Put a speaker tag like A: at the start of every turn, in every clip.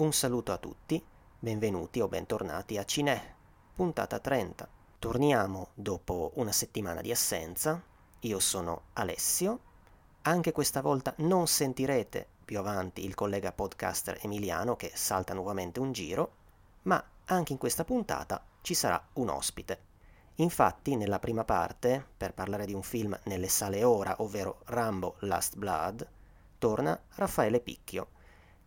A: Un saluto a tutti, benvenuti o bentornati a Cine, puntata 30. Torniamo dopo una settimana di assenza. Io sono Alessio. Anche questa volta non sentirete più avanti il collega podcaster Emiliano che salta nuovamente un giro, ma anche in questa puntata ci sarà un ospite. Infatti, nella prima parte, per parlare di un film nelle sale ora, ovvero Rambo Last Blood, torna Raffaele Picchio,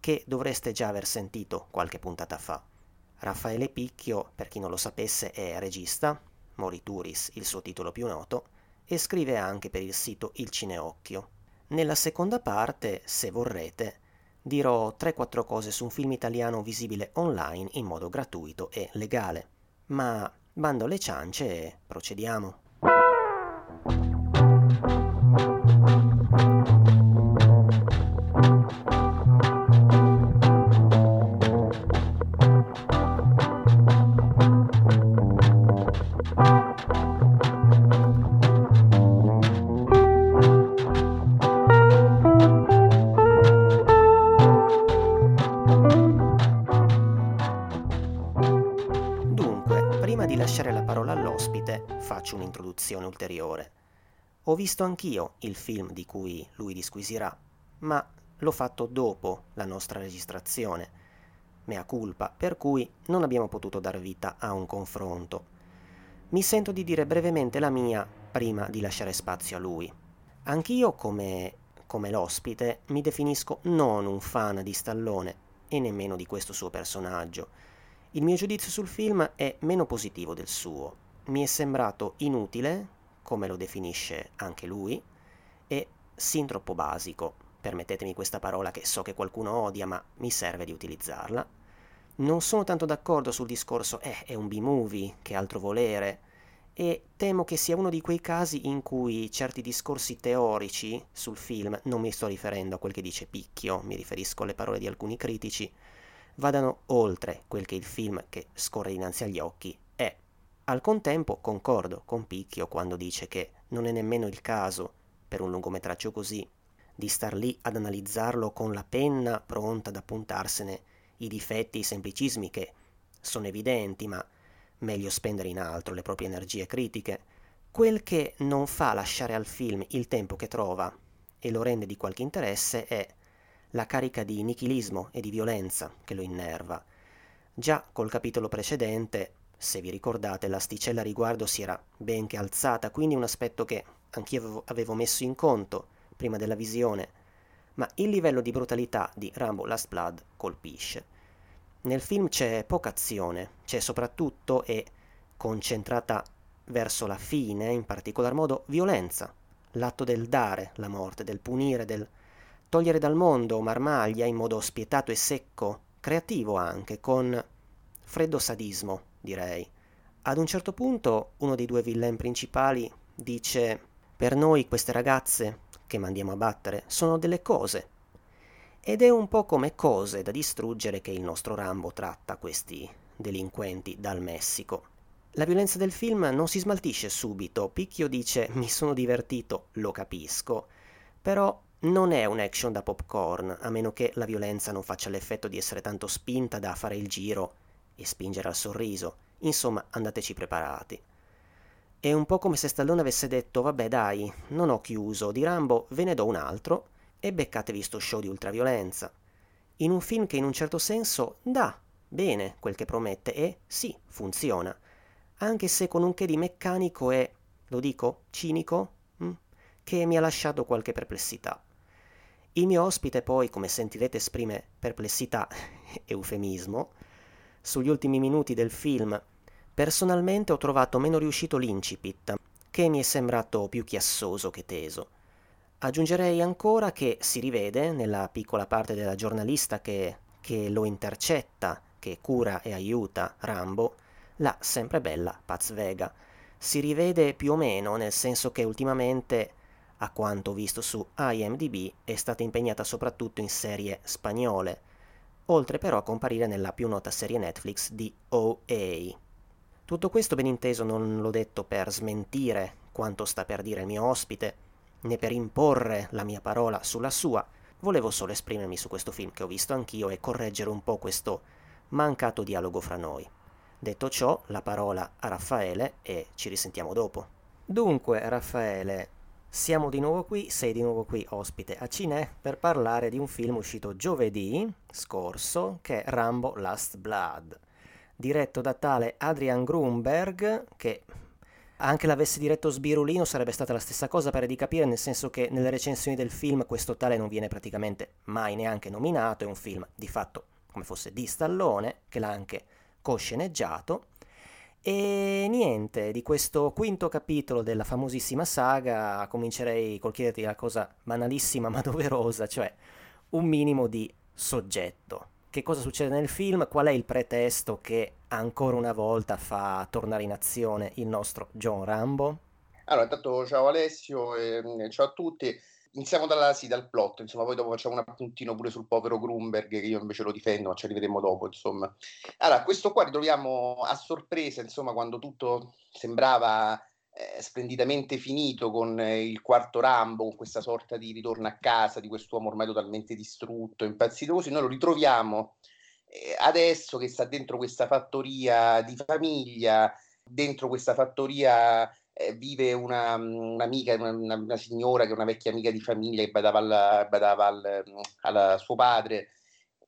A: che dovreste già aver sentito qualche puntata fa. Raffaele Picchio, per chi non lo sapesse, è regista, Morituris il suo titolo più noto, e scrive anche per il sito Il Cineocchio. Nella seconda parte, se vorrete, dirò 3-4 cose su un film italiano visibile online in modo gratuito e legale. Ma bando alle ciance e procediamo. Visto anch'io il film di cui lui disquisirà, ma l'ho fatto dopo la nostra registrazione, mea culpa, per cui non abbiamo potuto dar vita a un confronto. Mi sento di dire brevemente la mia prima di lasciare spazio a lui. Anch'io, come, come l'ospite, mi definisco non un fan di Stallone e nemmeno di questo suo personaggio. Il mio giudizio sul film è meno positivo del suo mi è sembrato inutile, come lo definisce anche lui, e sin troppo basico. Permettetemi questa parola che so che qualcuno odia, ma mi serve di utilizzarla. Non sono tanto d'accordo sul discorso eh, è un B-movie, che altro volere, e temo che sia uno di quei casi in cui certi discorsi teorici sul film, non mi sto riferendo a quel che dice Picchio, mi riferisco alle parole di alcuni critici, vadano oltre quel che il film che scorre dinanzi agli occhi al contempo concordo con Picchio quando dice che non è nemmeno il caso, per un lungometraggio così, di star lì ad analizzarlo con la penna pronta ad appuntarsene i difetti, i semplicismi che sono evidenti, ma meglio spendere in altro le proprie energie critiche. Quel che non fa lasciare al film il tempo che trova e lo rende di qualche interesse è la carica di nichilismo e di violenza che lo innerva. Già col capitolo precedente se vi ricordate, l'asticella a riguardo si era ben che alzata, quindi un aspetto che anch'io avevo, messo in conto prima della visione, ma il livello di brutalità di Rambo Last Blood colpisce. Nel film c'è poca azione, c'è soprattutto e concentrata verso la fine, in particolar modo, violenza, l'atto del dare la morte, del punire, del togliere dal mondo marmaglia in modo spietato e secco, creativo anche, con freddo sadismo, direi. Ad un certo punto uno dei due villain principali dice per noi queste ragazze che mandiamo a battere sono delle cose. Ed è un po' come cose da distruggere che il nostro Rambo tratta questi delinquenti dal Messico. La violenza del film non si smaltisce subito, Picchio dice mi sono divertito, lo capisco, però non è un action da popcorn, a meno che la violenza non faccia l'effetto di essere tanto spinta da fare il giro e spingere al sorriso. Insomma, andateci preparati. È un po' come se Stallone avesse detto: Vabbè, dai, non ho chiuso, di Rambo ve ne do un altro e beccatevi sto show di ultraviolenza. In un film che in un certo senso dà bene quel che promette e sì, funziona, anche se con un che di meccanico e, lo dico, cinico, hm, che mi ha lasciato qualche perplessità. Il mio ospite poi, come sentirete, esprime perplessità, eufemismo, sugli ultimi minuti del film, personalmente ho trovato meno riuscito l'incipit, che mi è sembrato più chiassoso che teso. Aggiungerei ancora che si rivede nella piccola parte della giornalista che, che lo intercetta, che cura e aiuta Rambo, la sempre bella Paz Vega. Si rivede più o meno nel senso che ultimamente, a quanto visto su IMDb, è stata impegnata soprattutto in serie spagnole, oltre però a comparire nella più nota serie Netflix di OA. Tutto questo ben inteso non l'ho detto per smentire quanto sta per dire il mio ospite, né per imporre la mia parola sulla sua, Volevo solo esprimermi su questo film che ho visto anch'io e correggere un po' questo mancato dialogo fra noi. Detto ciò, la parola a Raffaele e ci risentiamo dopo. Dunque, Raffaele, siamo di nuovo qui, sei di nuovo qui ospite a Cinè per parlare di un film uscito giovedì scorso che è Rambo Last Blood, diretto da tale Adrian Grunberg che anche l'avesse diretto Sbirulino sarebbe stata la stessa cosa, pare di capire, nel senso che nelle recensioni del film questo tale non viene praticamente mai neanche nominato, è un film di fatto come fosse di Stallone, che l'ha anche cosceneggiato. E niente, di questo quinto capitolo della famosissima saga comincerei col chiederti la cosa banalissima ma doverosa, cioè un minimo di soggetto che cosa succede nel film, qual è il pretesto che ancora una volta fa tornare in azione il nostro John Rambo?
B: Allora, intanto ciao Alessio e mm, ciao a tutti. Iniziamo dalla, sì, dal plot, insomma, poi dopo facciamo un appuntino pure sul povero Grunberg, che io invece lo difendo, ma ci arriveremo dopo, insomma. Allora, questo qua ritroviamo a sorpresa, insomma, quando tutto sembrava eh, splendidamente finito con eh, il quarto Rambo, con questa sorta di ritorno a casa di quest'uomo ormai totalmente distrutto, impazzito così, noi lo ritroviamo eh, adesso che sta dentro questa fattoria di famiglia, dentro questa fattoria vive una, un'amica, una, una, signora che è una vecchia amica di famiglia che badava, al, badava al, al suo padre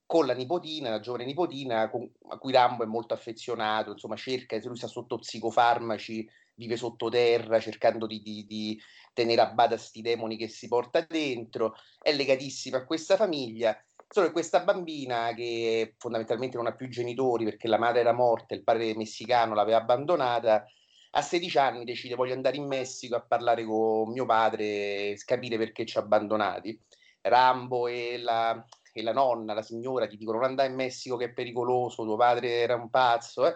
B: con la nipotina, la giovane nipotina, con, a cui Rambo è molto affezionato, insomma cerca, lui sta sotto psicofarmaci, vive sottoterra cercando di, di, di tenere a bada sti demoni che si porta dentro, è legatissima a questa famiglia, solo che questa bambina che fondamentalmente non ha più genitori perché la madre era morta, il padre messicano l'aveva abbandonata, a 16 anni decide voglio andare in Messico a parlare con mio padre e capire perché ci ha abbandonati. Rambo e la, e la nonna, la signora, ti dicono non andare in Messico che è pericoloso, tuo padre era un pazzo, eh?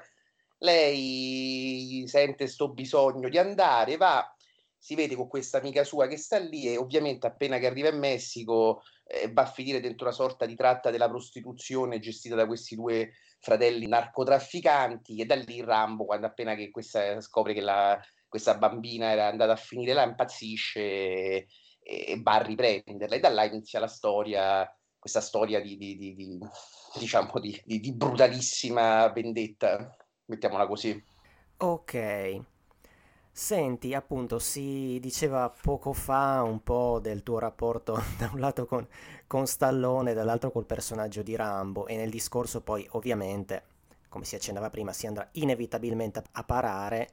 B: lei sente questo bisogno di andare, va, si vede con questa amica sua che sta lì e ovviamente appena che arriva in Messico eh, va a finire dentro una sorta di tratta della prostituzione gestita da questi due fratelli narcotrafficanti e da lì Rambo quando appena che questa, scopre che la, questa bambina era andata a finire là impazzisce e, e, va a riprenderla e da là inizia la storia questa storia di, di, di, di diciamo di brutalissima vendetta mettiamola così.
A: Ok. Senti, appunto, si diceva poco fa un po' del tuo rapporto da un lato con, con Stallone, dall'altro col personaggio di Rambo e nel discorso poi ovviamente, come si accennava prima, si andrà inevitabilmente a parare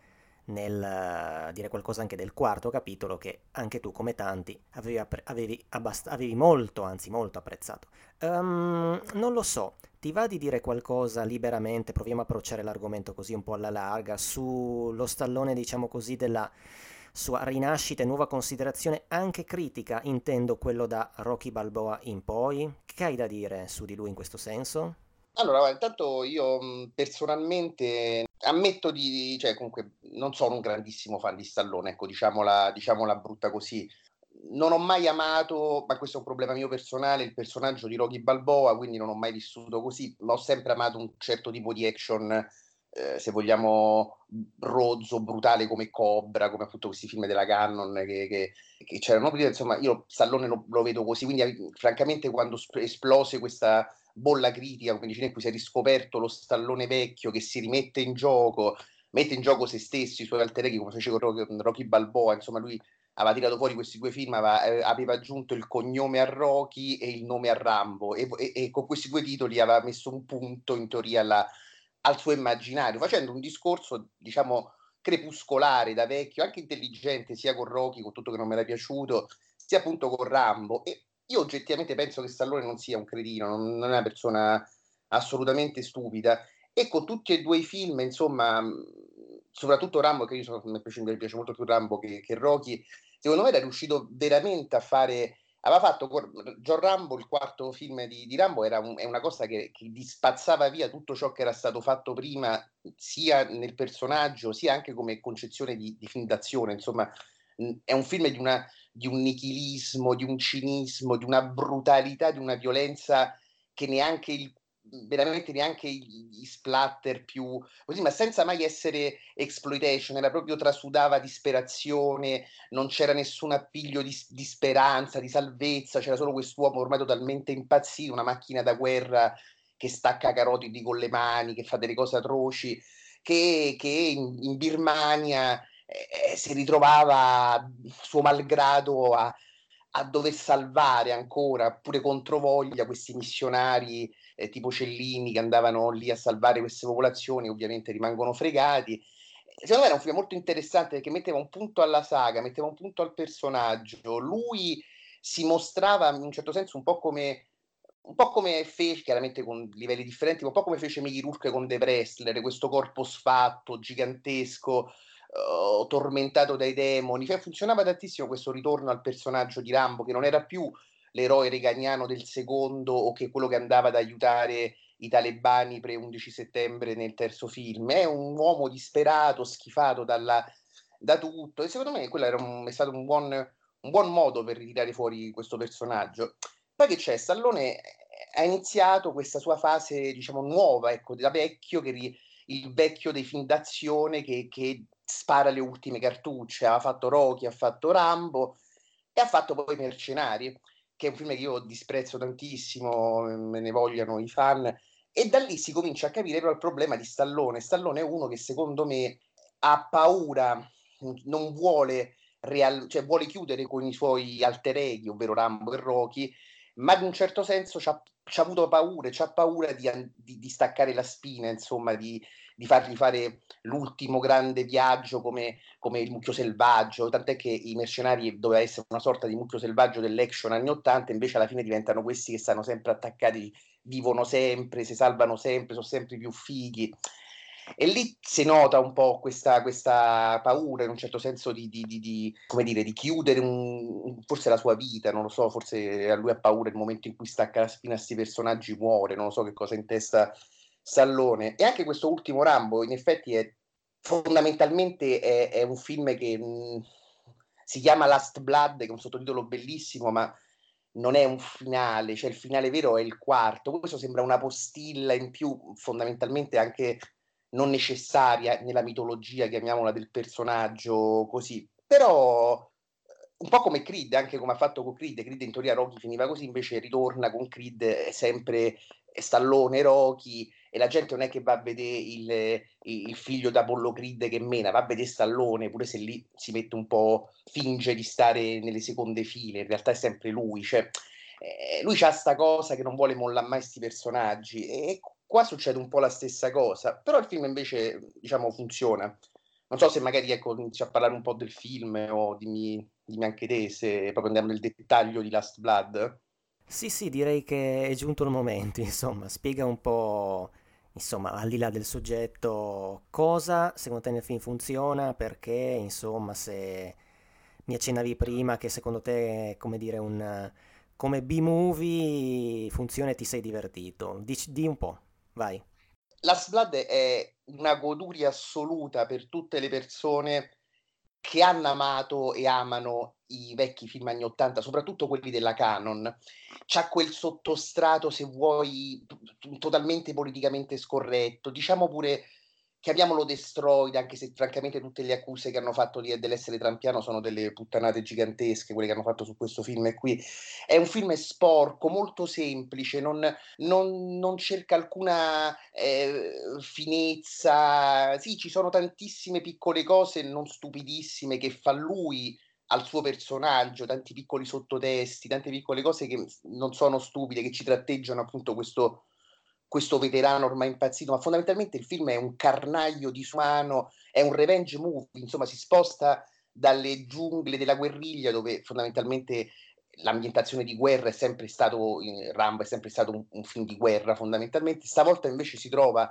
A: nel uh, dire qualcosa anche del quarto capitolo che anche tu come tanti avevi, appre- avevi, abbast- avevi molto, anzi molto apprezzato. Um, non lo so, ti va di dire qualcosa liberamente, proviamo a approcciare l'argomento così un po' alla larga, sullo stallone diciamo così della sua rinascita e nuova considerazione anche critica, intendo quello da Rocky Balboa in poi? Che hai da dire su di lui in questo senso?
B: Allora, intanto io personalmente ammetto di, cioè comunque non sono un grandissimo fan di Stallone, ecco, diciamola, diciamola brutta così. Non ho mai amato, ma questo è un problema mio personale, il personaggio di Rocky Balboa, quindi non ho mai vissuto così, ma ho sempre amato un certo tipo di action, eh, se vogliamo, rozzo, brutale come Cobra, come appunto questi film della Cannon che, che, che c'erano insomma io Stallone lo, lo vedo così, quindi francamente quando esplose questa bolla critica, dicevi, in cui si è riscoperto lo stallone vecchio che si rimette in gioco, mette in gioco se stessi, i suoi alter come fece con Rocky, Rocky Balboa, insomma lui aveva tirato fuori questi due film, aveva, eh, aveva, aggiunto il cognome a Rocky e il nome a Rambo e, e, e con questi due titoli aveva messo un punto in teoria alla, al suo immaginario, facendo un discorso, diciamo, crepuscolare da vecchio, anche intelligente, sia con Rocky, con tutto che non mi era piaciuto, sia appunto con Rambo. E io oggettivamente penso che Stallone non sia un cretino, non, non è una persona assolutamente stupida. E con tutti e due i film, insomma, soprattutto Rambo, che io sono, mi, piace, mi piace molto più Rambo che, che Rocky, secondo me era riuscito veramente a fare aveva fatto John Rambo, il quarto film di, di Rambo, era un, è una cosa che, che dispazzava via tutto ciò che era stato fatto prima, sia nel personaggio, sia anche come concezione di, di film d'azione. Insomma, è un film di, una, di un nichilismo, di un cinismo, di una brutalità, di una violenza che neanche il, veramente neanche gli splatter più così, ma senza mai essere exploitation, era proprio trasudava disperazione, non c'era nessun appiglio di, di speranza, di salvezza, c'era solo quest'uomo ormai totalmente impazzito, una macchina da guerra che stacca carotidi con le mani, che fa delle cose atroci, che, che in, in Birmania eh, si ritrovava suo malgrado a, a dover salvare ancora, pure contro voglia, questi missionari eh, tipo Cellini che andavano lì a salvare queste popolazioni, ovviamente rimangono fregati. Secondo me era un film molto interessante perché metteva un punto alla saga, metteva un punto al personaggio. Lui si mostrava in un certo senso un po' come un po' come fece, chiaramente con livelli differenti, ma un po' come fece Mickey Rourke con The Wrestler, questo corpo sfatto, gigantesco, uh, tormentato dai demoni. Cioè, funzionava tantissimo questo ritorno al personaggio di Rambo, che non era più l'eroe reganiano del secondo o che quello che andava ad aiutare i talebani pre-11 settembre nel terzo film. È un uomo disperato, schifato dalla, da tutto e secondo me quello un, è stato un buon, un buon modo per ritirare fuori questo personaggio. Poi che c'è? Stallone ha iniziato questa sua fase, diciamo, nuova, ecco, da vecchio, che il vecchio dei film d'azione che, che spara le ultime cartucce. Ha fatto Rocky, ha fatto Rambo e ha fatto poi Mercenari che è un film che io disprezzo tantissimo, me ne vogliano i fan, e da lì si comincia a capire però il problema di Stallone. Stallone è uno che secondo me ha paura, non vuole, real- cioè vuole chiudere con i suoi alter ego, ovvero Rambo e Rocky, ma in un certo senso ci ha, avuto paura, c'ha paura di, di, di, staccare la spina, insomma, di, di fargli fare l'ultimo grande viaggio come, come, il mucchio selvaggio, tant'è che i mercenari doveva essere una sorta di mucchio selvaggio dell'action anni 80, invece alla fine diventano questi che stanno sempre attaccati, vivono sempre, si salvano sempre, sono sempre più fighi. E lì si nota un po' questa, questa paura, in un certo senso, di, di, di, di come dire, di chiudere un, forse la sua vita, non lo so, forse a lui ha paura il momento in cui stacca la spina a questi personaggi muore, non lo so che cosa in testa Stallone. E anche questo ultimo Rambo, in effetti, è fondamentalmente è, è un film che mh, si chiama Last Blood, che è un sottotitolo bellissimo, ma non è un finale, cioè il finale vero è il quarto. Questo sembra una postilla in più, fondamentalmente anche non necessaria nella mitologia, chiamiamola, del personaggio così. Però un po' come Creed, anche come ha fatto con Creed, Creed in teoria Rocky finiva così, invece ritorna con Creed sempre Stallone, Rocky, e la gente non è che va a vedere il, il figlio d'Apollo Creed che mena, va a vedere Stallone, pure se lì si mette un po', finge di stare nelle seconde file, in realtà è sempre lui, cioè, eh, lui ha sta cosa che non vuole mollare mai questi personaggi e qua succede un po' la stessa cosa, però il film invece, diciamo, funziona. Non so se magari, ecco, inizi a parlare un po' del film o dimmi, dimmi anche te se proprio andiamo nel dettaglio di Last Blood.
A: Sì, sì, direi che è giunto il momento, insomma, spiega un po' insomma, al di là del soggetto, cosa secondo te nel film funziona? Perché, insomma, se mi accennavi prima che secondo te come dire un come B-movie funziona e ti sei divertito. Dici, di un po', vai.
B: Last Blood è una goduria assoluta per tutte le persone che hanno amato e amano i vecchi film anni 80, soprattutto quelli della Canon. C'ha quel sottostrato, se vuoi, totalmente politicamente scorretto, diciamo pure chiamiamolo destroyed, anche se francamente tutte le accuse che hanno fatto di, dell'essere trampiano sono delle puttanate gigantesche, quelle che hanno fatto su questo film. Qui è un film sporco, molto semplice, non, non, non cerca alcuna eh, finezza. Sì, ci sono tantissime piccole cose non stupidissime che fa lui al suo personaggio, tanti piccoli sottotesti, tante piccole cose che non sono stupide, che ci tratteggiano appunto questo questo veterano ormai impazzito, ma fondamentalmente il film è un carnaglio disumano, è un revenge movie, insomma si sposta dalle giungle della guerriglia dove fondamentalmente l'ambientazione di guerra è sempre stato, Rambo è sempre stato un, un, film di guerra fondamentalmente, stavolta invece si trova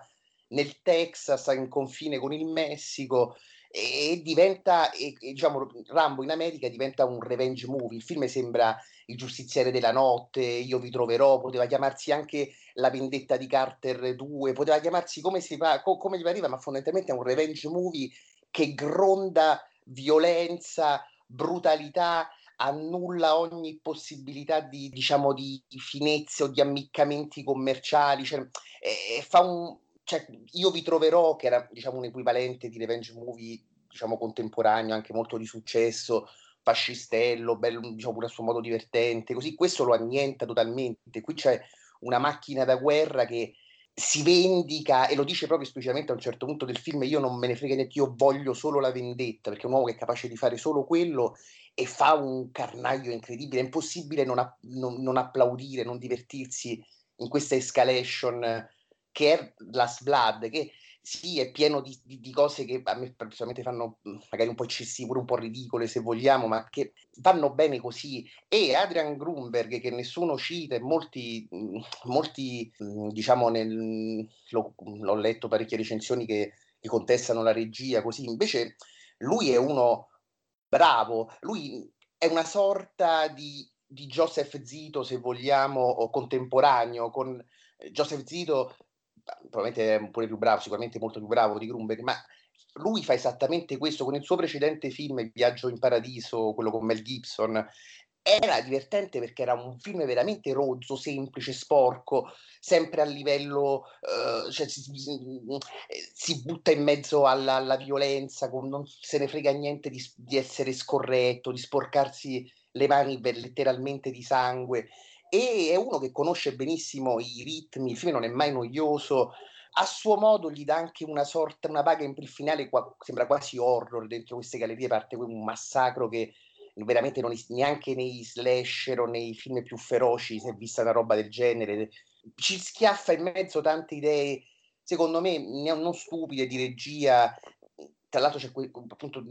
B: nel Texas, in confine con il Messico, e diventa, e, e, diciamo, Rambo in America diventa un revenge movie. Il film sembra Il giustiziere della notte, Io vi troverò, poteva chiamarsi anche La vendetta di Carter 2, poteva chiamarsi come, si fa, co- come gli pareva, ma fondamentalmente è un revenge movie che gronda violenza, brutalità, annulla ogni possibilità di, diciamo, di finezze o di ammiccamenti commerciali, cioè, e, e fa un, cioè, io vi troverò, che era diciamo, un equivalente di revenge movie diciamo, contemporaneo, anche molto di successo, fascistello, bello, diciamo pure a suo modo divertente, così questo lo annienta totalmente. Qui c'è una macchina da guerra che si vendica e lo dice proprio esplicitamente a un certo punto del film io non me ne frega niente, io voglio solo la vendetta perché è un uomo che è capace di fare solo quello e fa un carnaio incredibile, è impossibile non, a, non, non applaudire, non divertirsi in questa escalation che è Last Blood, che sì, è pieno di, di, di, cose che a me personalmente fanno magari un po' eccessive, pure un po' ridicole se vogliamo, ma che vanno bene così. E Adrian Grunberg, che nessuno cita, e molti, molti diciamo, nel, lo, l'ho letto parecchie recensioni che, che contestano la regia, così invece lui è uno bravo, lui è una sorta di, di Joseph Zito, se vogliamo, contemporaneo, con Joseph Zito probabilmente è pure più bravo, sicuramente molto più bravo di Grunberg, ma lui fa esattamente questo con il suo precedente film Il viaggio in paradiso, quello con Mel Gibson. Era divertente perché era un film veramente rozzo, semplice, sporco, sempre a livello, uh, cioè si, si, butta in mezzo alla, alla violenza, con, non se ne frega niente di, di essere scorretto, di sporcarsi le mani letteralmente di sangue e è uno che conosce benissimo i ritmi, il film non è mai noioso, a suo modo gli dà anche una sorta, una paga in finale qua, sembra quasi horror dentro queste gallerie, parte un massacro che veramente non, neanche nei slasher o nei film più feroci si è vista una roba del genere, ci schiaffa in mezzo tante idee, secondo me non stupide di regia, tra l'altro c'è que- appunto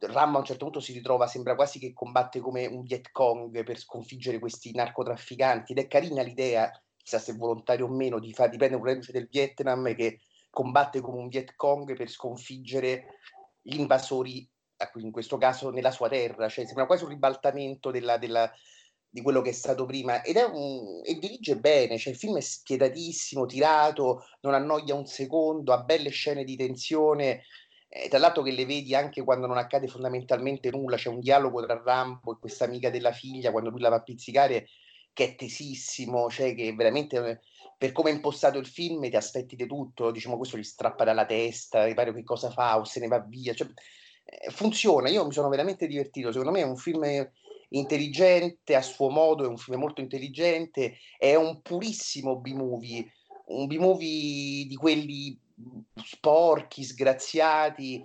B: Rambo a un certo punto si ritrova, sembra quasi che combatte come un Viet Cong per sconfiggere questi narcotrafficanti ed è carina l'idea, chissà se volontario o meno, di, far, di un reduce del Vietnam che combatte come un Viet Cong per sconfiggere gli invasori, in questo caso nella sua terra, cioè sembra quasi un ribaltamento della, della, di quello che è stato prima. Ed è un, e dirige bene, cioè il film è spietatissimo, tirato, non annoia un secondo, ha belle scene di tensione, eh, tra l'altro che le vedi anche quando non accade fondamentalmente nulla, c'è un dialogo tra Rambo e questa amica della figlia quando lui la va a pizzicare che è tesissimo, cioè che veramente eh, per come è impostato il film ti aspetti di tutto, diciamo questo gli strappa dalla testa, riparo che cosa fa o se ne va via, cioè, eh, funziona, io mi sono veramente divertito, secondo me è un film intelligente a suo modo, è un film molto intelligente, è un purissimo B-movie, un B-movie di quelli sporchi, sgraziati,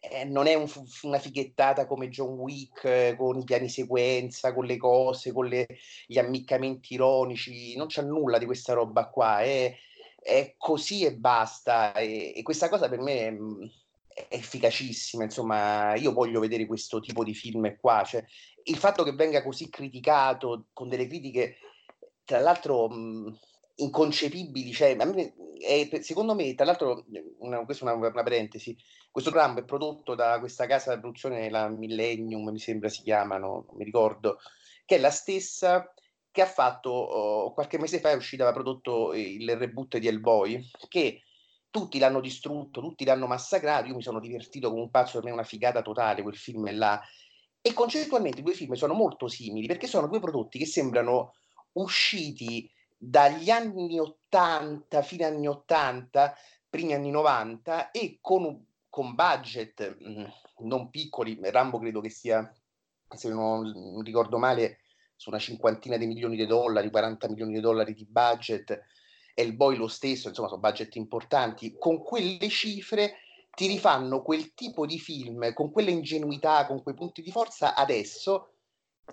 B: eh, non è un, una fighettata come John Wick eh, con i piani sequenza, con le cose, con le, gli ammiccamenti ironici, non c'è nulla di questa roba qua, è, è così e basta e, e, questa cosa per me è, è, efficacissima, insomma io voglio vedere questo tipo di film qua, cioè, il fatto che venga così criticato con delle critiche tra l'altro mh, inconcepibili, cioè, me, è, secondo me, tra l'altro, una, questa è una, una, parentesi, questo programma è prodotto da questa casa di produzione, la Millennium, mi sembra si chiamano, non mi ricordo, che è la stessa che ha fatto, oh, qualche mese fa è uscita, aveva prodotto il reboot di Hellboy, che tutti l'hanno distrutto, tutti l'hanno massacrato, io mi sono divertito come un pazzo, per me è una figata totale quel film là, e concettualmente i due film sono molto simili, perché sono due prodotti che sembrano usciti dagli anni 80 fino agli anni 80, primi anni 90 e con, con budget mh, mm, non piccoli, Rambo credo che sia, se non ricordo male, su una cinquantina di milioni di dollari, 40 milioni di dollari di budget, e il Boy lo stesso, insomma sono budget importanti, con quelle cifre ti rifanno quel tipo di film, con quella ingenuità, con quei punti di forza adesso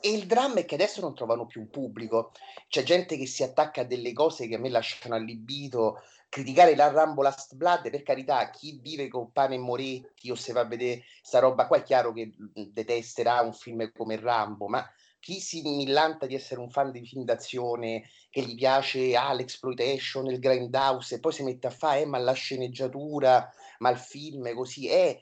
B: e il dramma è che adesso non trovano più un pubblico. C'è gente che si attacca a delle cose che a me lasciano allibito. Criticare la Rambo Last Blood, per carità, chi vive con pane e moretti o se va a vedere sta roba qua è chiaro che detesterà un film come Rambo, ma chi si millanta di essere un fan di film d'azione, che gli piace ah, l'exploitation, il grindhouse, e poi si mette a fare, eh, ma la sceneggiatura, ma il film così, è,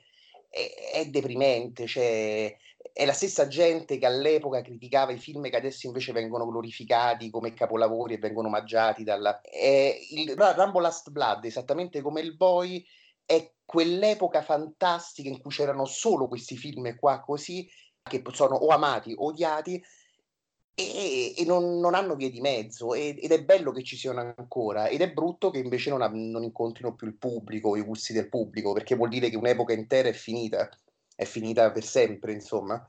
B: è, è deprimente, cioè è la stessa gente che all'epoca criticava i film che adesso invece vengono glorificati come capolavori e vengono omaggiati dalla... È il Rambo Last Blood, esattamente come il Boy, è quell'epoca fantastica in cui c'erano solo questi film qua così che sono o amati o odiati e, e non, non, hanno vie di mezzo e, ed è bello che ci siano ancora ed è brutto che invece non, non, incontrino più il pubblico, i gusti del pubblico, perché vuol dire che un'epoca intera è finita, è finita per sempre, insomma,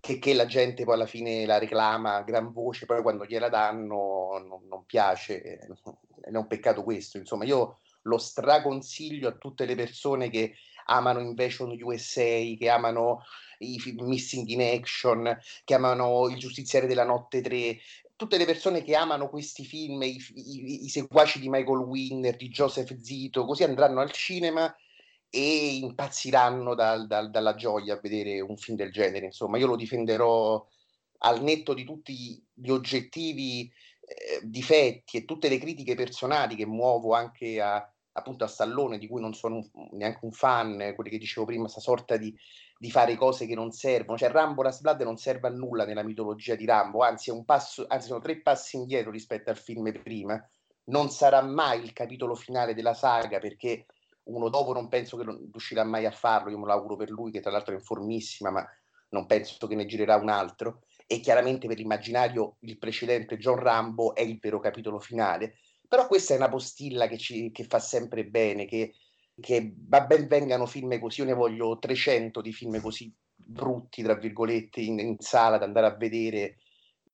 B: che, che la gente poi alla fine la reclama a gran voce, poi quando gliela danno non, non piace, è un peccato questo, insomma, io lo straconsiglio a tutte le persone che amano Invasion USA, che amano i Missing in Action, che amano Il giustiziere della notte 3, tutte le persone che amano questi film, i, i, i seguaci di Michael Winner, di Joseph Zito, così andranno al cinema e impazziranno dal, dal, dalla gioia a vedere un film del genere. Insomma, io lo difenderò al netto di tutti gli oggettivi eh, difetti e tutte le critiche personali che muovo anche a, appunto a Stallone, di cui non sono un, neanche un fan, quelli che dicevo prima, questa sorta di, di, fare cose che non servono. Cioè, Rambo Last Blood non serve a nulla nella mitologia di Rambo, anzi, passo, anzi, sono tre passi indietro rispetto al film prima. Non sarà mai il capitolo finale della saga perché uno dopo non penso che non riuscirà mai a farlo. Io me lo auguro per lui, che tra l'altro è in formissima, ma non penso che ne girerà un altro. E chiaramente per l'immaginario il precedente John Rambo è il vero capitolo finale però questa è una postilla che, ci, che fa sempre bene, che, che va ben vengano film così, io ne voglio 300 di film così brutti, tra virgolette, in, in sala da andare a vedere.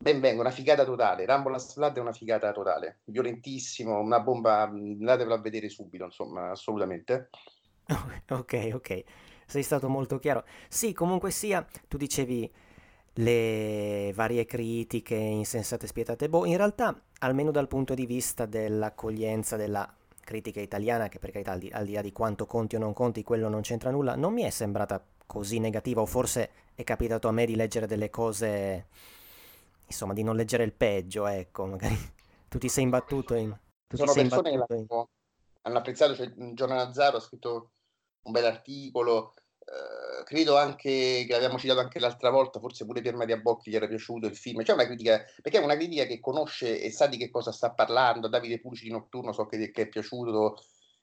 B: Ben venga, una figata totale. Rambo Last Blood è una figata totale, violentissimo, una bomba, andatevelo a vedere subito, insomma, assolutamente.
A: Ok, ok, sei stato molto chiaro. Sì, comunque sia, tu dicevi le varie critiche insensate spietate. Boh, in realtà, almeno dal punto di vista dell'accoglienza della critica italiana, che per carità al di, al di là di quanto conti o non conti, quello non c'entra nulla, non mi è sembrata così negativa, o forse è capitato a me di leggere delle cose, insomma, di non leggere il peggio, ecco, magari tu ti sei imbattuto in... Tu
B: Sono persone che in... hanno apprezzato, cioè Giorno Nazzaro ha scritto un bel articolo, eh, credo anche che l'abbiamo citato anche l'altra volta, forse pure per Maria Bocchi gli era piaciuto il film. C'è una critica, perché è una critica che conosce e sa di che cosa sta parlando. Davide Pulci di Notturno so che, che è piaciuto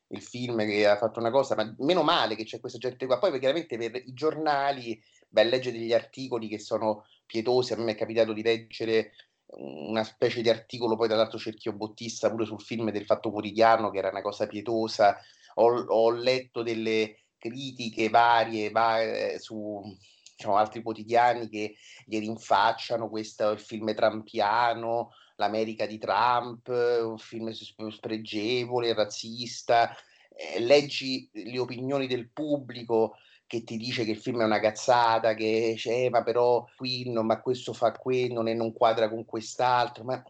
B: il film, che ha fatto una cosa, ma meno male che c'è questa gente qua. Poi chiaramente per i giornali, beh, legge degli articoli che sono pietosi, a me è capitato di leggere una specie di articolo poi dall'altro cerchio bottista pure sul film del Fatto Quotidiano che era una cosa pietosa. Ho, ho letto delle, critiche varie, varie su diciamo, altri quotidiani che gli rinfacciano questo il film trampiano, l'America di Trump, un film spregevole, razzista, eh, leggi le opinioni del pubblico che ti dice che il film è una cazzata, che c'è, eh, ma però qui non, ma questo fa quello, non, non quadra con quest'altro, ma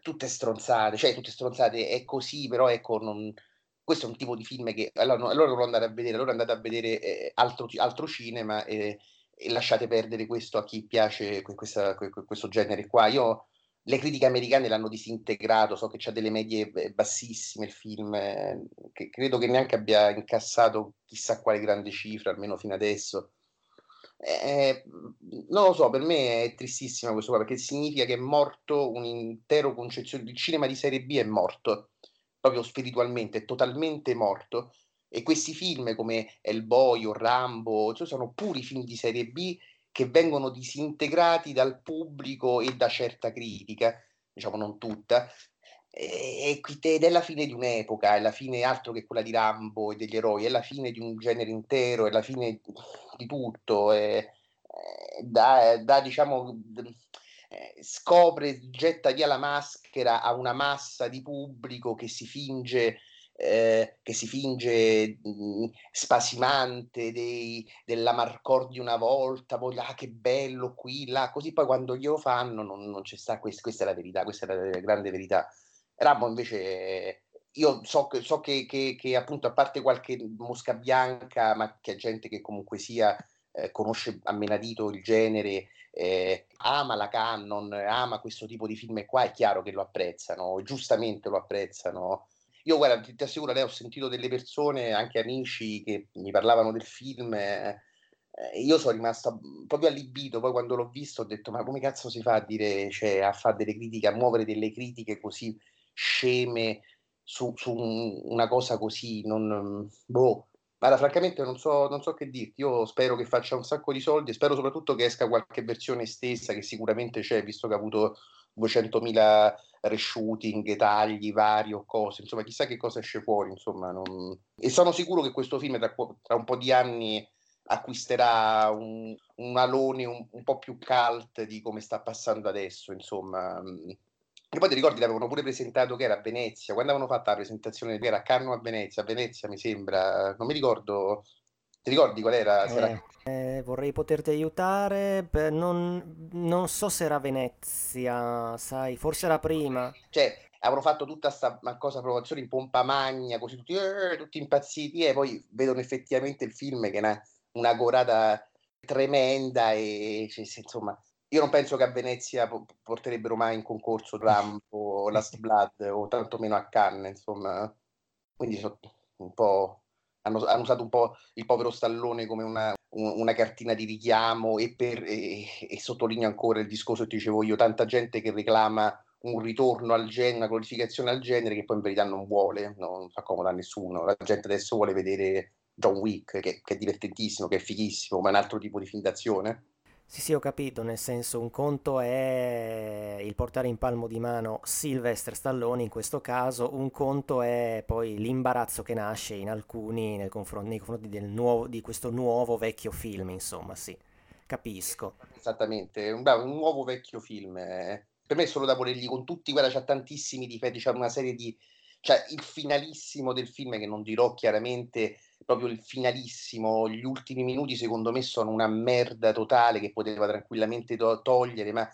B: tutte stronzate, cioè tutte stronzate, è così, però ecco, non, questo è un tipo di film che allora, no, allora non andare a vedere, allora andate a vedere eh, altro, altro, cinema e, e, lasciate perdere questo a chi piace questa, questo genere qua. Io le critiche americane l'hanno disintegrato, so che c'ha delle medie bassissime il film, eh, che credo che neanche abbia incassato chissà quale grande cifra, almeno fino adesso. Eh, non lo so, per me è tristissima questo qua, perché significa che è morto un intero concezione, il cinema di serie B è morto proprio spiritualmente, è totalmente morto. E questi film come El Boy o Rambo cioè sono puri film di serie B che vengono disintegrati dal pubblico e da certa critica, diciamo non tutta, ed è la fine di un'epoca, è la fine altro che quella di Rambo e degli eroi, è la fine di un genere intero, è la fine di tutto, è, da, da, diciamo scopre, getta via la maschera a una massa di pubblico che si finge eh, che si finge mh, mm, spasimante dei, della Marcor di una volta, poi ah che bello qui, là, così poi quando glielo fanno non, non c'è sta, questa, questa, è la verità, questa è la grande verità. Rambo invece, io so, che, so che, che, che appunto a parte qualche mosca bianca, ma che gente che comunque sia eh, conosce a menadito il genere, eh, ama la Canon, ama questo tipo di film qua, è chiaro che lo apprezzano, giustamente lo apprezzano. Io guarda, ti, ti assicuro, lei ho sentito delle persone, anche amici, che mi parlavano del film. Eh, io sono rimasto proprio allibito, poi quando l'ho visto ho detto ma come cazzo si fa a dire, cioè a fare delle critiche, a muovere delle critiche così sceme su, su una cosa così, non, boh, Ma francamente non so, non so che dirti, io spero che faccia un sacco di soldi, spero soprattutto che esca qualche versione estesa che sicuramente c'è, visto che ha avuto 200.000 reshooting, tagli vari o cose, insomma chissà che cosa esce fuori, insomma. Non... E sono sicuro che questo film tra, tra un po' di anni acquisterà un, un alone un, un, po' più cult di come sta passando adesso, insomma. E poi ti ricordi, l'avevano pure presentato che era a Venezia, quando avevano fatto la presentazione, che era a Cannes a Venezia, a Venezia mi sembra, non mi ricordo, ti ricordi qual era?
A: Eh, eh, vorrei poterti aiutare, non, non, so se era Venezia, sai, forse era prima.
B: Cioè, avevano fatto tutta questa cosa, promozione in pompa magna, così tutti, eh, tutti impazziti e poi vedono effettivamente il film che è una, una gorata tremenda e cioè, insomma io non penso che a Venezia porterebbero mai in concorso Rambo o Last Blood o tantomeno a Cannes, insomma. Quindi so, un po', hanno, hanno, usato un po' il povero Stallone come una, una cartina di richiamo e, per, e, e, sottolineo ancora il discorso che dicevo io, tanta gente che reclama un ritorno al genere, una glorificazione al genere che poi in verità non vuole, non fa comodo a nessuno. La gente adesso vuole vedere John Wick, che, che è divertentissimo, che è fighissimo, ma è un altro tipo di film d'azione
A: sì, sì, ho capito, nel senso un conto è il portare in palmo di mano Sylvester Stallone in questo caso, un conto è poi l'imbarazzo che nasce in alcuni nel confronto, nei confronti nuovo, di questo nuovo vecchio film, insomma, sì, capisco.
B: Esattamente, un, un nuovo vecchio film. Eh. Per me è solo da volergli con tutti, guarda, c'ha tantissimi difetti, c'è una serie di... cioè il finalissimo del film che non dirò chiaramente proprio il finalissimo, gli ultimi minuti secondo me sono una merda totale che poteva tranquillamente to- togliere, ma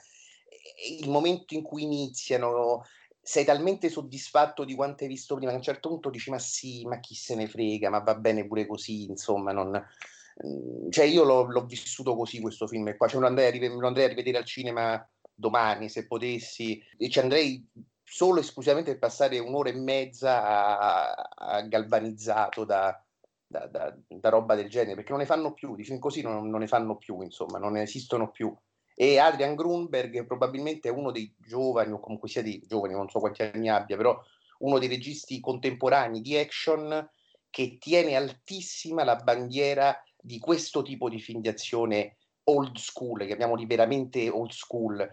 B: il momento in cui iniziano sei talmente soddisfatto di quanto hai visto prima che a un certo punto dici ma sì, ma chi se ne frega, ma va bene pure così, insomma, non... Mm, cioè io l'ho, l'ho vissuto così questo film qua, cioè lo andrei, rive- lo andrei a rivedere al cinema domani se potessi e ci andrei solo esclusivamente per passare un'ora e mezza a, a galvanizzato da, da, da, da, roba del genere, perché non ne fanno più, di film così non, non, ne fanno più, insomma, non ne esistono più. E Adrian Grunberg probabilmente uno dei giovani, o comunque sia dei giovani, non so quanti anni abbia, però uno dei registi contemporanei di action che tiene altissima la bandiera di questo tipo di film di azione old school, chiamiamoli veramente old school,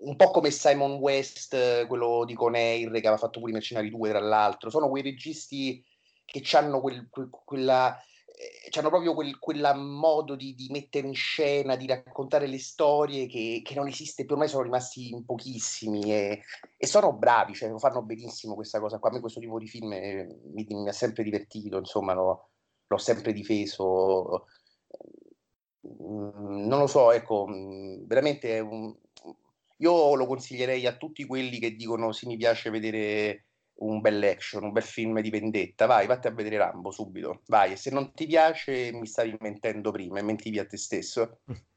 B: un po' come Simon West, quello di Conair, che aveva fatto pure i Mercenari 2 tra l'altro, sono quei registi che hanno quel, quel, quella eh, hanno proprio quel, quella modo di, di, mettere in scena, di raccontare le storie che, che, non esiste più, ormai sono rimasti in pochissimi e, e, sono bravi, cioè fanno benissimo questa cosa qua. A me questo tipo di film eh, mi, mi, ha sempre divertito, insomma, lo, l'ho sempre difeso. Mm, non lo so, ecco, mm, veramente un, io lo consiglierei a tutti quelli che dicono sì, mi piace vedere un bel action, un bel film di vendetta, vai, vatti a vedere Rambo subito, vai, e se non ti piace mi stavi mentendo prima e mentivi a te stesso.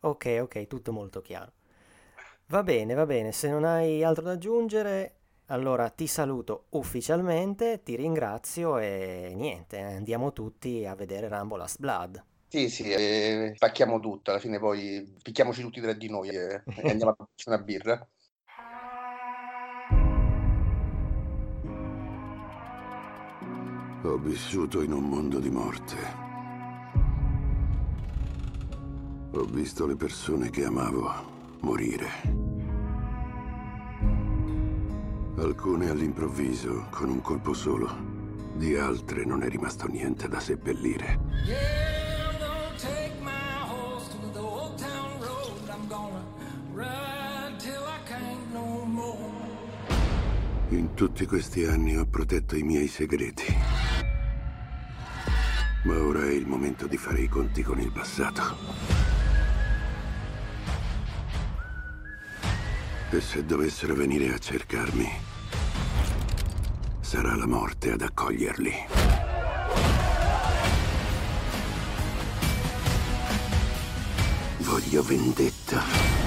A: Ok, ok, tutto molto chiaro. Va bene, va bene, se non hai altro da aggiungere, allora ti saluto ufficialmente, ti ringrazio e niente, andiamo tutti a vedere Rambo Last Blood.
B: Sì, sì, eh, tutto, alla fine poi picchiamoci tutti tra di noi e, e andiamo a fare una birra.
C: Ho vissuto in un mondo di morte. Ho visto le persone che amavo morire. Alcune all'improvviso, con un colpo solo. Di altre non è rimasto niente da seppellire. In tutti questi anni ho protetto i miei segreti. Ma ora è il momento di fare i conti con il passato. E se dovessero venire a cercarmi, sarà la morte ad accoglierli. Voglio vendetta.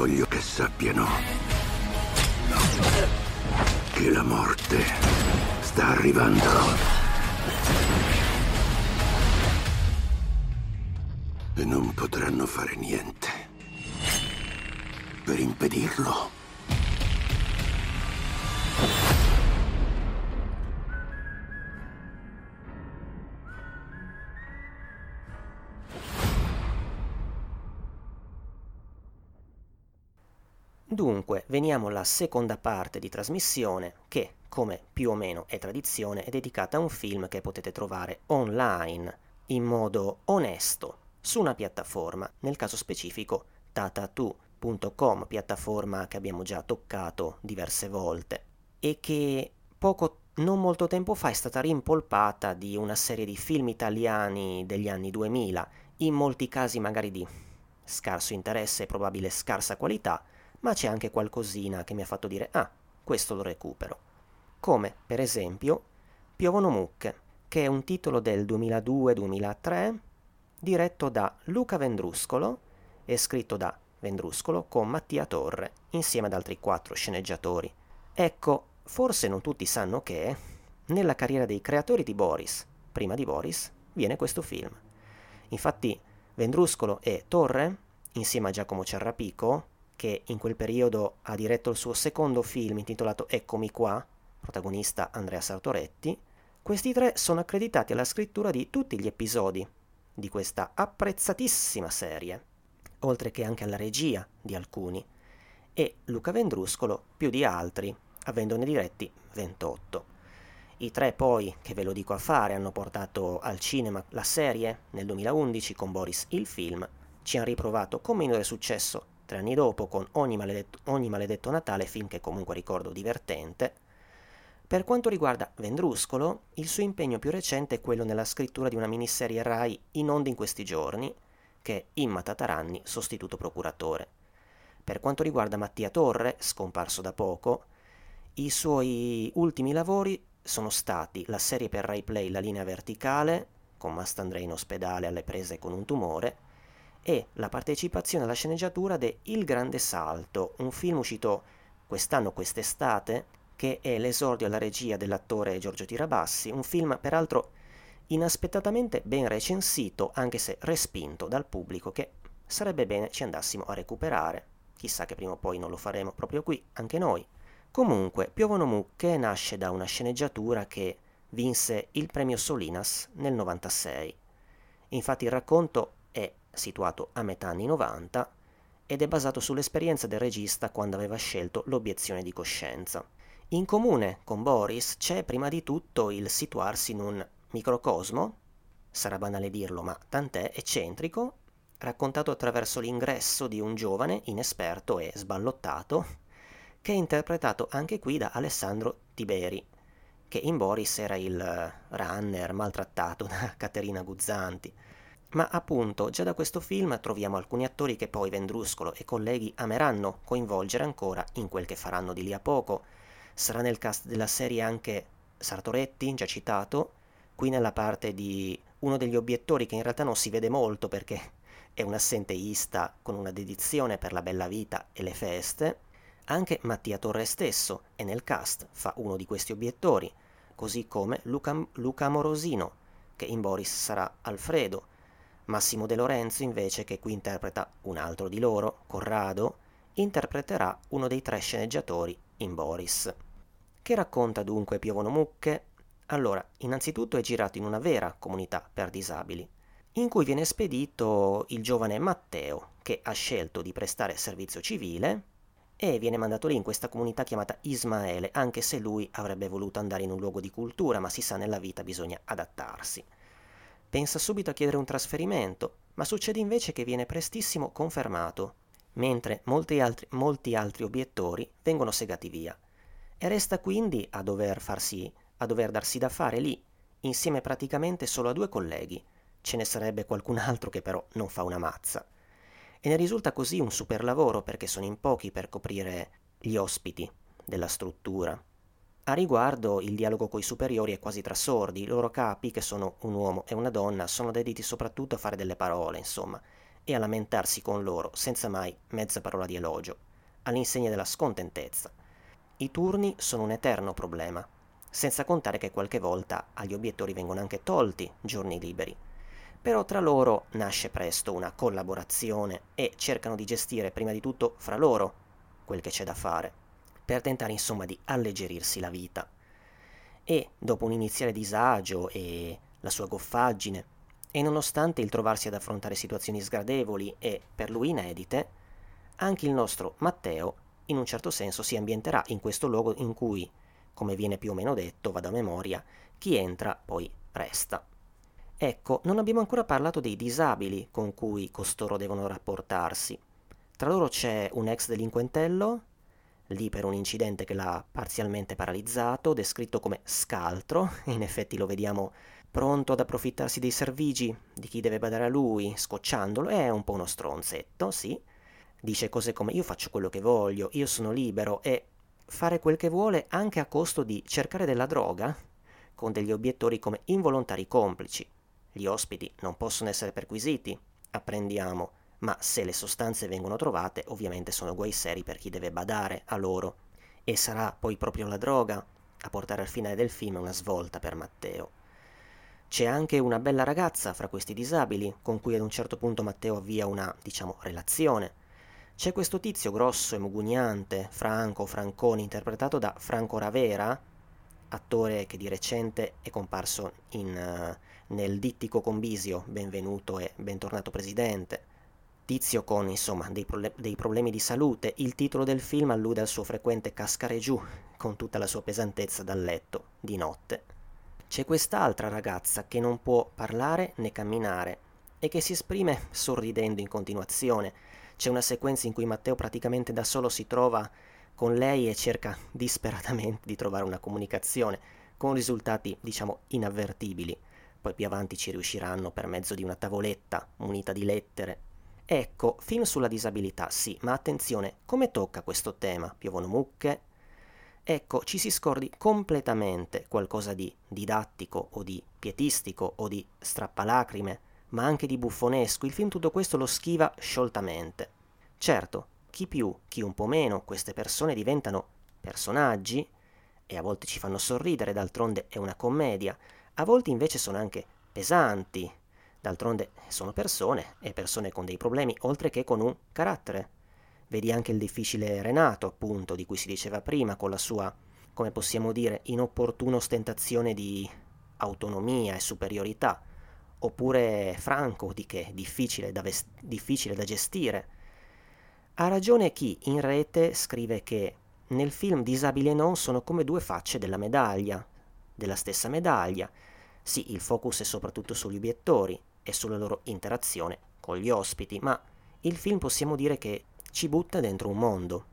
C: Voglio che sappiano che la morte sta arrivando. E non potranno fare niente. per impedirlo.
A: Veniamo alla seconda parte di trasmissione che, come più o meno è tradizione, è dedicata a un film che potete trovare online in modo onesto su una piattaforma, nel caso specifico tatatu.com, piattaforma che abbiamo già toccato diverse volte e che poco non molto tempo fa è stata rimpolpata di una serie di film italiani degli anni 2000, in molti casi magari di scarso interesse e probabile scarsa qualità, ma c'è anche qualcosina che mi ha fatto dire ah, questo lo recupero. Come, per esempio, Piovono mucche, che è un titolo del 2002-2003, diretto da Luca Vendruscolo e scritto da Vendruscolo con Mattia Torre, insieme ad altri quattro sceneggiatori. Ecco, forse non tutti sanno che nella carriera dei creatori di Boris, prima di Boris, viene questo film. Infatti, Vendruscolo e Torre, insieme a Giacomo Cerrapico, che in quel periodo ha diretto il suo secondo film intitolato Eccomi qua, protagonista Andrea Sartoretti, questi tre sono accreditati alla scrittura di tutti gli episodi di questa apprezzatissima serie, oltre che anche alla regia di alcuni, e Luca Vendruscolo più di altri, avendone diretti 28. I tre poi, che ve lo dico a fare, hanno portato al cinema la serie nel 2011 con Boris il film, ci hanno riprovato con minore successo tre anni dopo con Ogni maledetto, Ogni maledetto Natale, film che comunque ricordo divertente. Per quanto riguarda Vendruscolo, il suo impegno più recente è quello nella scrittura di una miniserie Rai in onda in questi giorni, che è Imma Tataranni, sostituto procuratore. Per quanto riguarda Mattia Torre, scomparso da poco, i suoi ultimi lavori sono stati la serie per Rai Play La linea verticale, con Mastandrei in ospedale alle prese con un tumore, e la partecipazione alla sceneggiatura de Il Grande Salto, un film uscito quest'anno, quest'estate, che è l'esordio alla regia dell'attore Giorgio Tirabassi, un film peraltro inaspettatamente ben recensito, anche se respinto dal pubblico, che sarebbe bene ci andassimo a recuperare. Chissà che prima o poi non lo faremo proprio qui, anche noi. Comunque, Piovono Mucche nasce da una sceneggiatura che vinse il premio Solinas nel 96. Infatti il racconto situato a metà anni 90, ed è basato sull'esperienza del regista quando aveva scelto l'obiezione di coscienza. In comune con Boris c'è prima di tutto il situarsi in un microcosmo, sarà banale dirlo, ma tant'è eccentrico, raccontato attraverso l'ingresso di un giovane inesperto e sballottato, che è interpretato anche qui da Alessandro Tiberi, che in Boris era il runner maltrattato da Caterina Guzzanti. Ma appunto, già da questo film troviamo alcuni attori che poi Vendruscolo e colleghi ameranno coinvolgere ancora in quel che faranno di lì a poco. Sarà nel cast della serie anche Sartoretti, già citato, qui nella parte di uno degli obiettori che in realtà non si vede molto perché è un assenteista con una dedizione per la bella vita e le feste. Anche Mattia Torre stesso è nel cast, fa uno di questi obiettori, così come Luca, Luca Amorosino, che in Boris sarà Alfredo, Massimo De Lorenzo invece, che qui interpreta un altro di loro, Corrado, interpreterà uno dei tre sceneggiatori in Boris. Che racconta dunque Piovono Mucche? Allora, innanzitutto è girato in una vera comunità per disabili, in cui viene spedito il giovane Matteo, che ha scelto di prestare servizio civile e viene mandato lì in questa comunità chiamata Ismaele, anche se lui avrebbe voluto andare in un luogo di cultura, ma si sa nella vita bisogna adattarsi. Pensa subito a chiedere un trasferimento, ma succede invece che viene prestissimo confermato, mentre molti altri, molti altri obiettori vengono segati via. E resta quindi a dover, farsi, a dover darsi da fare lì, insieme praticamente solo a due colleghi. Ce ne sarebbe qualcun altro che però non fa una mazza. E ne risulta così un super lavoro perché sono in pochi per coprire gli ospiti della struttura. A riguardo, il dialogo coi superiori è quasi tra sordi, i loro capi, che sono un uomo e una donna, sono dediti soprattutto a fare delle parole, insomma, e a lamentarsi con loro, senza mai mezza parola di elogio, all'insegna della scontentezza. I turni sono un eterno problema, senza contare che qualche volta agli obiettori vengono anche tolti giorni liberi. Però tra loro nasce presto una collaborazione e cercano di gestire prima di tutto fra loro quel che c'è da fare, per tentare insomma di alleggerirsi la vita. E dopo un iniziale disagio e la sua goffaggine, e nonostante il trovarsi ad affrontare situazioni sgradevoli e per lui inedite, anche il nostro Matteo in un certo senso si ambienterà in questo luogo in cui, come viene più o meno detto, vado a memoria, chi entra poi resta. Ecco, non abbiamo ancora parlato dei disabili con cui costoro devono rapportarsi. Tra loro c'è un ex delinquentello, lì per un incidente che l'ha parzialmente paralizzato, descritto come scaltro, in effetti lo vediamo pronto ad approfittarsi dei servigi di chi deve badare a lui, scocciandolo, è un po' uno stronzetto, sì. Dice cose come io faccio quello che voglio, io sono libero e fare quel che vuole anche a costo di cercare della droga, con degli obiettori come involontari complici. Gli ospiti non possono essere perquisiti, apprendiamo, ma se le sostanze vengono trovate ovviamente sono guai seri per chi deve badare a loro. E sarà poi proprio la droga a portare al finale del film una svolta per Matteo. C'è anche una bella ragazza fra questi disabili, con cui ad un certo punto Matteo avvia una, diciamo, relazione. C'è questo tizio grosso e mugugnante, Franco Franconi, interpretato da Franco Ravera, attore che di recente è comparso in, uh, nel dittico Combisio, benvenuto e bentornato presidente. Tizio con, insomma, dei, prole- dei problemi di salute, il titolo del film allude al suo frequente cascare giù, con tutta la sua pesantezza dal letto, di notte c'è quest'altra ragazza che non può parlare né camminare e che si esprime sorridendo in continuazione. C'è una sequenza in cui Matteo praticamente da solo si trova con lei e cerca disperatamente di trovare una comunicazione, con risultati, diciamo, inavvertibili. Poi più avanti ci riusciranno per mezzo di una tavoletta munita di lettere. Ecco, film sulla disabilità, sì, ma attenzione, come tocca questo tema? Piovono mucche, ecco, ci si scordi completamente qualcosa di didattico o di pietistico o di strappalacrime, ma anche di buffonesco. Il film tutto questo lo schiva scioltamente. Certo, chi più, chi un po' meno, queste persone diventano personaggi e a volte ci fanno sorridere, d'altronde è una commedia, a volte invece sono anche pesanti, d'altronde sono persone e persone con dei problemi oltre che con un carattere. Vedi anche il difficile Renato, appunto, di cui si diceva prima, con la sua, come possiamo dire, inopportuna ostentazione di autonomia e superiorità. Oppure Franco, di che difficile da, vest- difficile da gestire. Ha ragione chi in rete scrive che nel film Disabili e non sono come due facce della medaglia, della stessa medaglia. Sì, il focus è soprattutto sugli obiettori e sulla loro interazione con gli ospiti, ma il film possiamo dire che ci butta dentro un mondo.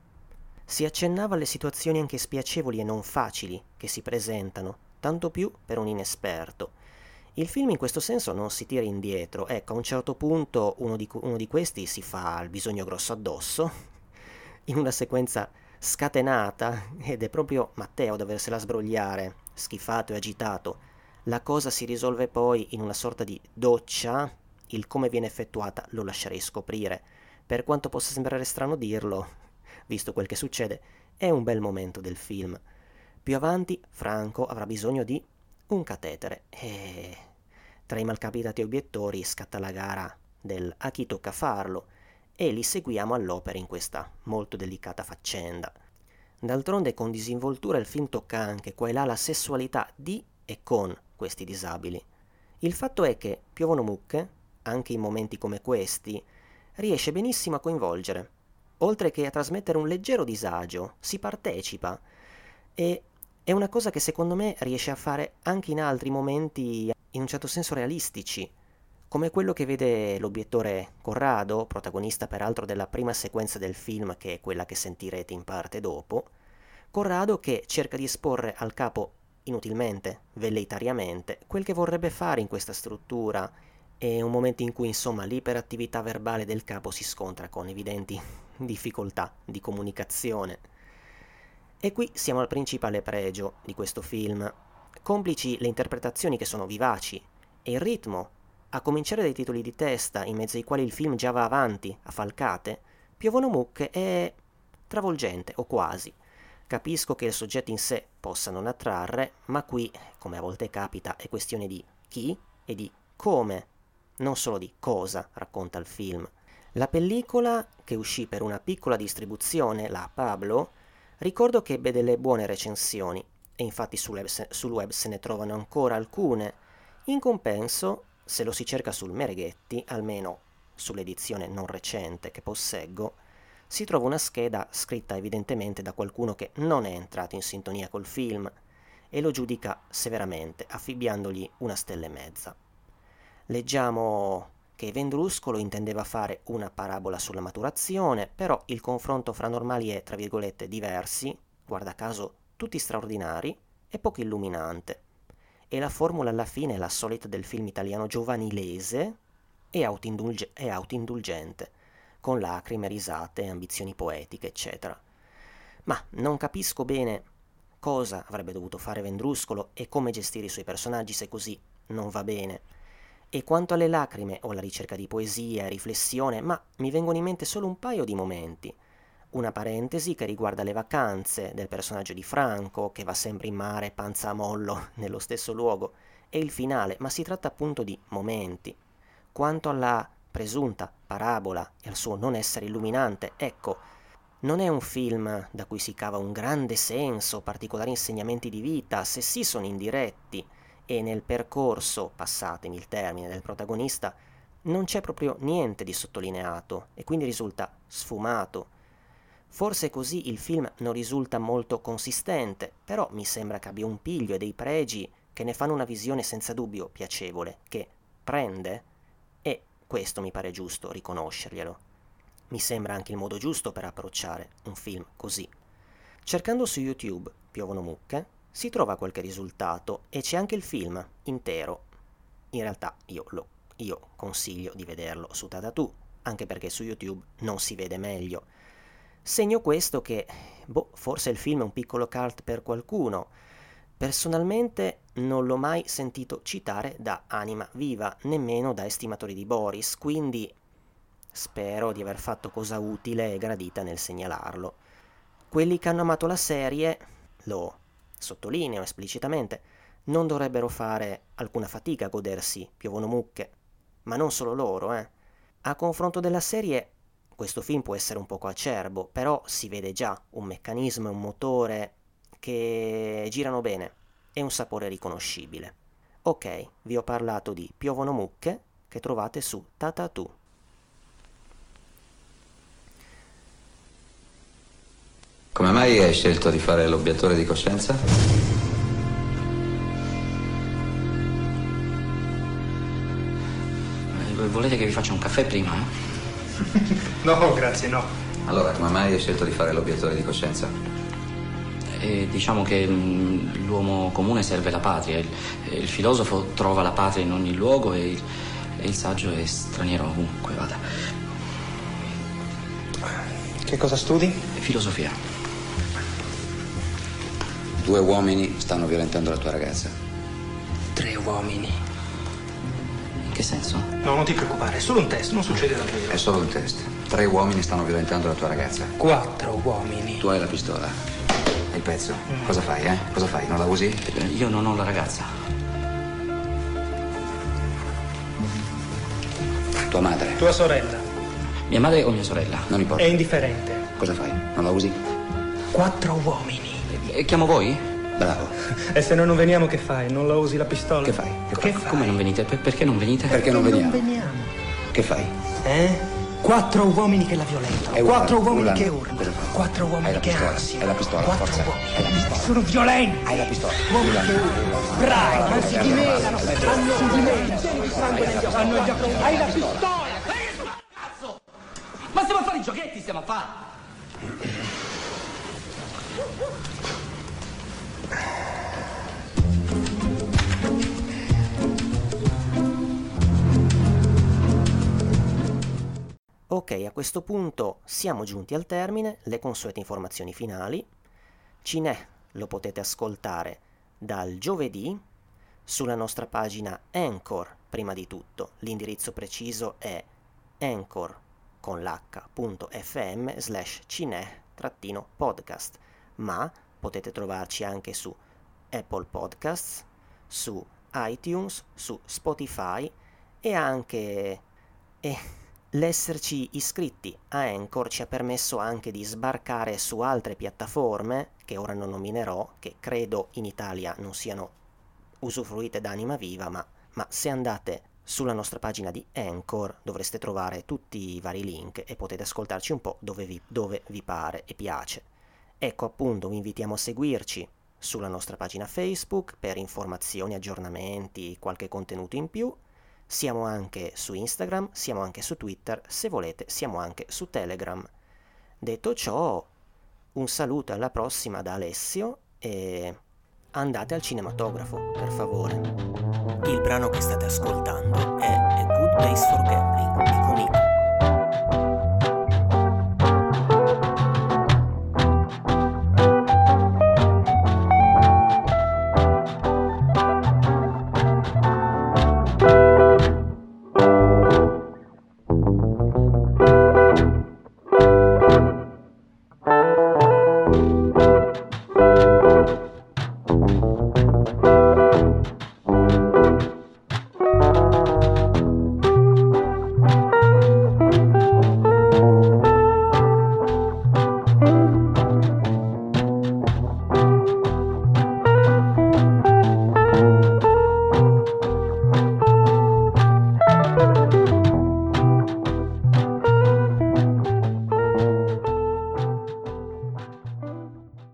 A: Si accennava alle situazioni anche spiacevoli e non facili che si presentano, tanto più per un inesperto. Il film in questo senso non si tira indietro, ecco, a un certo punto uno di, uno di questi si fa il bisogno grosso addosso, in una sequenza scatenata, ed è proprio Matteo a doversela sbrogliare, schifato e agitato. La cosa si risolve poi in una sorta di doccia, il come viene effettuata lo lascerei scoprire per quanto possa sembrare strano dirlo, visto quel che succede, è un bel momento del film. Più avanti Franco avrà bisogno di un catetere e tra i malcapitati obiettori scatta la gara del a chi tocca farlo e li seguiamo all'opera in questa molto delicata faccenda. D'altronde con disinvoltura il film tocca anche qua e là la sessualità di e con questi disabili. Il fatto è che piovono mucche, anche in momenti come questi, riesce benissimo a coinvolgere. Oltre che a trasmettere un leggero disagio, si partecipa. E è una cosa che secondo me riesce a fare anche in altri momenti, in un certo senso realistici, come quello che vede l'obiettore Corrado, protagonista peraltro della prima sequenza del film, che è quella che sentirete in parte dopo. Corrado che cerca di esporre al capo inutilmente, velleitariamente, quel che vorrebbe fare in questa struttura è un momento in cui insomma l'iperattività verbale del capo si scontra con evidenti difficoltà di comunicazione. E qui siamo al principale pregio di questo film. Complici le interpretazioni che sono vivaci e il ritmo, a cominciare dai titoli di testa in mezzo ai quali il film già va avanti, a falcate, piovono mucche è travolgente o quasi. Capisco che il soggetto in sé possa non attrarre, ma qui, come a volte capita, è questione di chi e di come non solo di cosa racconta il film. La pellicola, che uscì per una piccola distribuzione, la Pablo, ricordo che ebbe delle buone recensioni, e infatti sul web, se, sul web se ne trovano ancora alcune. In compenso, se lo si cerca sul Mereghetti, almeno sull'edizione non recente che posseggo, si trova una scheda scritta evidentemente da qualcuno che non è entrato in sintonia col film e lo giudica severamente, affibbiandogli una stella e mezza. Leggiamo che Vendruscolo intendeva fare una parabola sulla maturazione, però il confronto fra normali e, tra virgolette, diversi, guarda caso tutti straordinari, è poco illuminante. E la formula alla fine è la solita del film italiano giovanilese e, autoindulge- e autoindulgente con lacrime, risate, ambizioni poetiche, eccetera. Ma non capisco bene cosa avrebbe dovuto fare Vendruscolo e come gestire i suoi personaggi se così non va bene. E quanto alle lacrime o alla ricerca di poesia e riflessione, ma mi vengono in mente solo un paio di momenti. Una parentesi che riguarda le vacanze del personaggio di Franco, che va sempre in mare panza a mollo nello stesso luogo, e il finale, ma si tratta appunto di momenti. Quanto alla presunta parabola e al suo non essere illuminante, ecco, non è un film da cui si cava un grande senso, particolari insegnamenti di vita, se sì sono indiretti e nel percorso, passatemi il termine, del protagonista, non c'è proprio niente di sottolineato e quindi risulta sfumato. Forse così il film non risulta molto consistente, però mi sembra che abbia un piglio e dei pregi che ne fanno una visione senza dubbio piacevole, che prende questo mi pare giusto riconoscerglielo. Mi sembra anche il modo giusto per approcciare un film così. Cercando su YouTube Piovono mucche, si trova qualche risultato e c'è anche il film intero. In realtà io, lo, io consiglio di vederlo su Tatatù, anche perché su YouTube non si vede meglio. Segno questo che, boh, forse il film è un piccolo cult per qualcuno, Personalmente non l'ho mai sentito citare da Anima Viva, nemmeno da estimatori di Boris, quindi spero di aver fatto cosa utile e gradita nel segnalarlo. Quelli che hanno amato la serie, lo sottolineo esplicitamente, non dovrebbero fare alcuna fatica a godersi Piovono mucche, ma non solo loro, eh. A confronto della serie, questo film può essere un poco acerbo, però si vede già un meccanismo e un motore che girano bene e un sapore riconoscibile. Ok, vi ho parlato di Piovono mucche che trovate su Tatatu.
D: Come mai hai scelto di fare l'obiettore di coscienza?
E: Eh, volete che vi faccia un caffè prima?
F: no, grazie, no.
D: Allora, come mai hai scelto di fare l'obiettore di coscienza?
E: E diciamo che mm, l'uomo comune serve la patria, il, il, filosofo trova la patria in ogni luogo e il, e il saggio è straniero ovunque vada.
F: Che cosa studi?
E: Filosofia.
D: Due uomini stanno violentando la tua ragazza.
F: Tre uomini.
E: In che senso?
F: No, non ti preoccupare, è solo un test, non succede davvero.
D: È solo un test. Tre uomini stanno violentando la tua ragazza.
F: Quattro uomini.
D: Tu hai la pistola il pezzo. Cosa fai, eh? Cosa fai? Non la usi?
E: Io non ho la ragazza.
D: Tua madre?
F: Tua sorella.
E: Mia madre o mia sorella?
D: Non importa.
F: È indifferente.
D: Cosa fai? Non la usi?
F: Quattro uomini.
E: E chiamo voi?
D: Bravo.
F: E se noi non veniamo che fai? Non la usi la pistola?
D: Che fai?
F: Che, che fai?
E: Come non venite? Per- perché non venite?
D: Perché non veniamo?
F: Non veniamo.
D: Che fai?
F: Eh? Quattro uomini che la violentano. Quattro uomini che urlano. Quattro uomini che ansiano.
D: hai la pistola,
F: Quattro
D: forza.
F: uomini.
D: Hai la pistola.
F: Sono violenti.
D: Hai la pistola.
F: Uomini che
D: Urlano.
F: Bravi, si dimenano. Si dimenano. Hanno già Hai la pistola.
E: Ma stiamo a fare i giochetti, stiamo a fare!
A: Ok, a questo punto siamo giunti al termine, le consuete informazioni finali. Cinè lo potete ascoltare dal giovedì sulla nostra pagina Anchor, prima di tutto. L'indirizzo preciso è anchor con l'h.fm slash cinè-podcast, ma potete trovarci anche su Apple Podcasts, su iTunes, su Spotify e anche... E L'esserci iscritti a Anchor ci ha permesso anche di sbarcare su altre piattaforme, che ora non nominerò, che credo in Italia non siano usufruite da anima viva, ma, ma se andate sulla nostra pagina di Anchor dovreste trovare tutti i vari link e potete ascoltarci un po' dove vi, dove vi pare e piace. Ecco appunto, vi invitiamo a seguirci sulla nostra pagina Facebook per informazioni, aggiornamenti, qualche contenuto in più. Siamo anche su Instagram, siamo anche su Twitter, se volete siamo anche su Telegram. Detto ciò, un saluto alla prossima da Alessio e andate al cinematografo, per favore. Il brano che state ascoltando è A Good Place for Gambling di Comic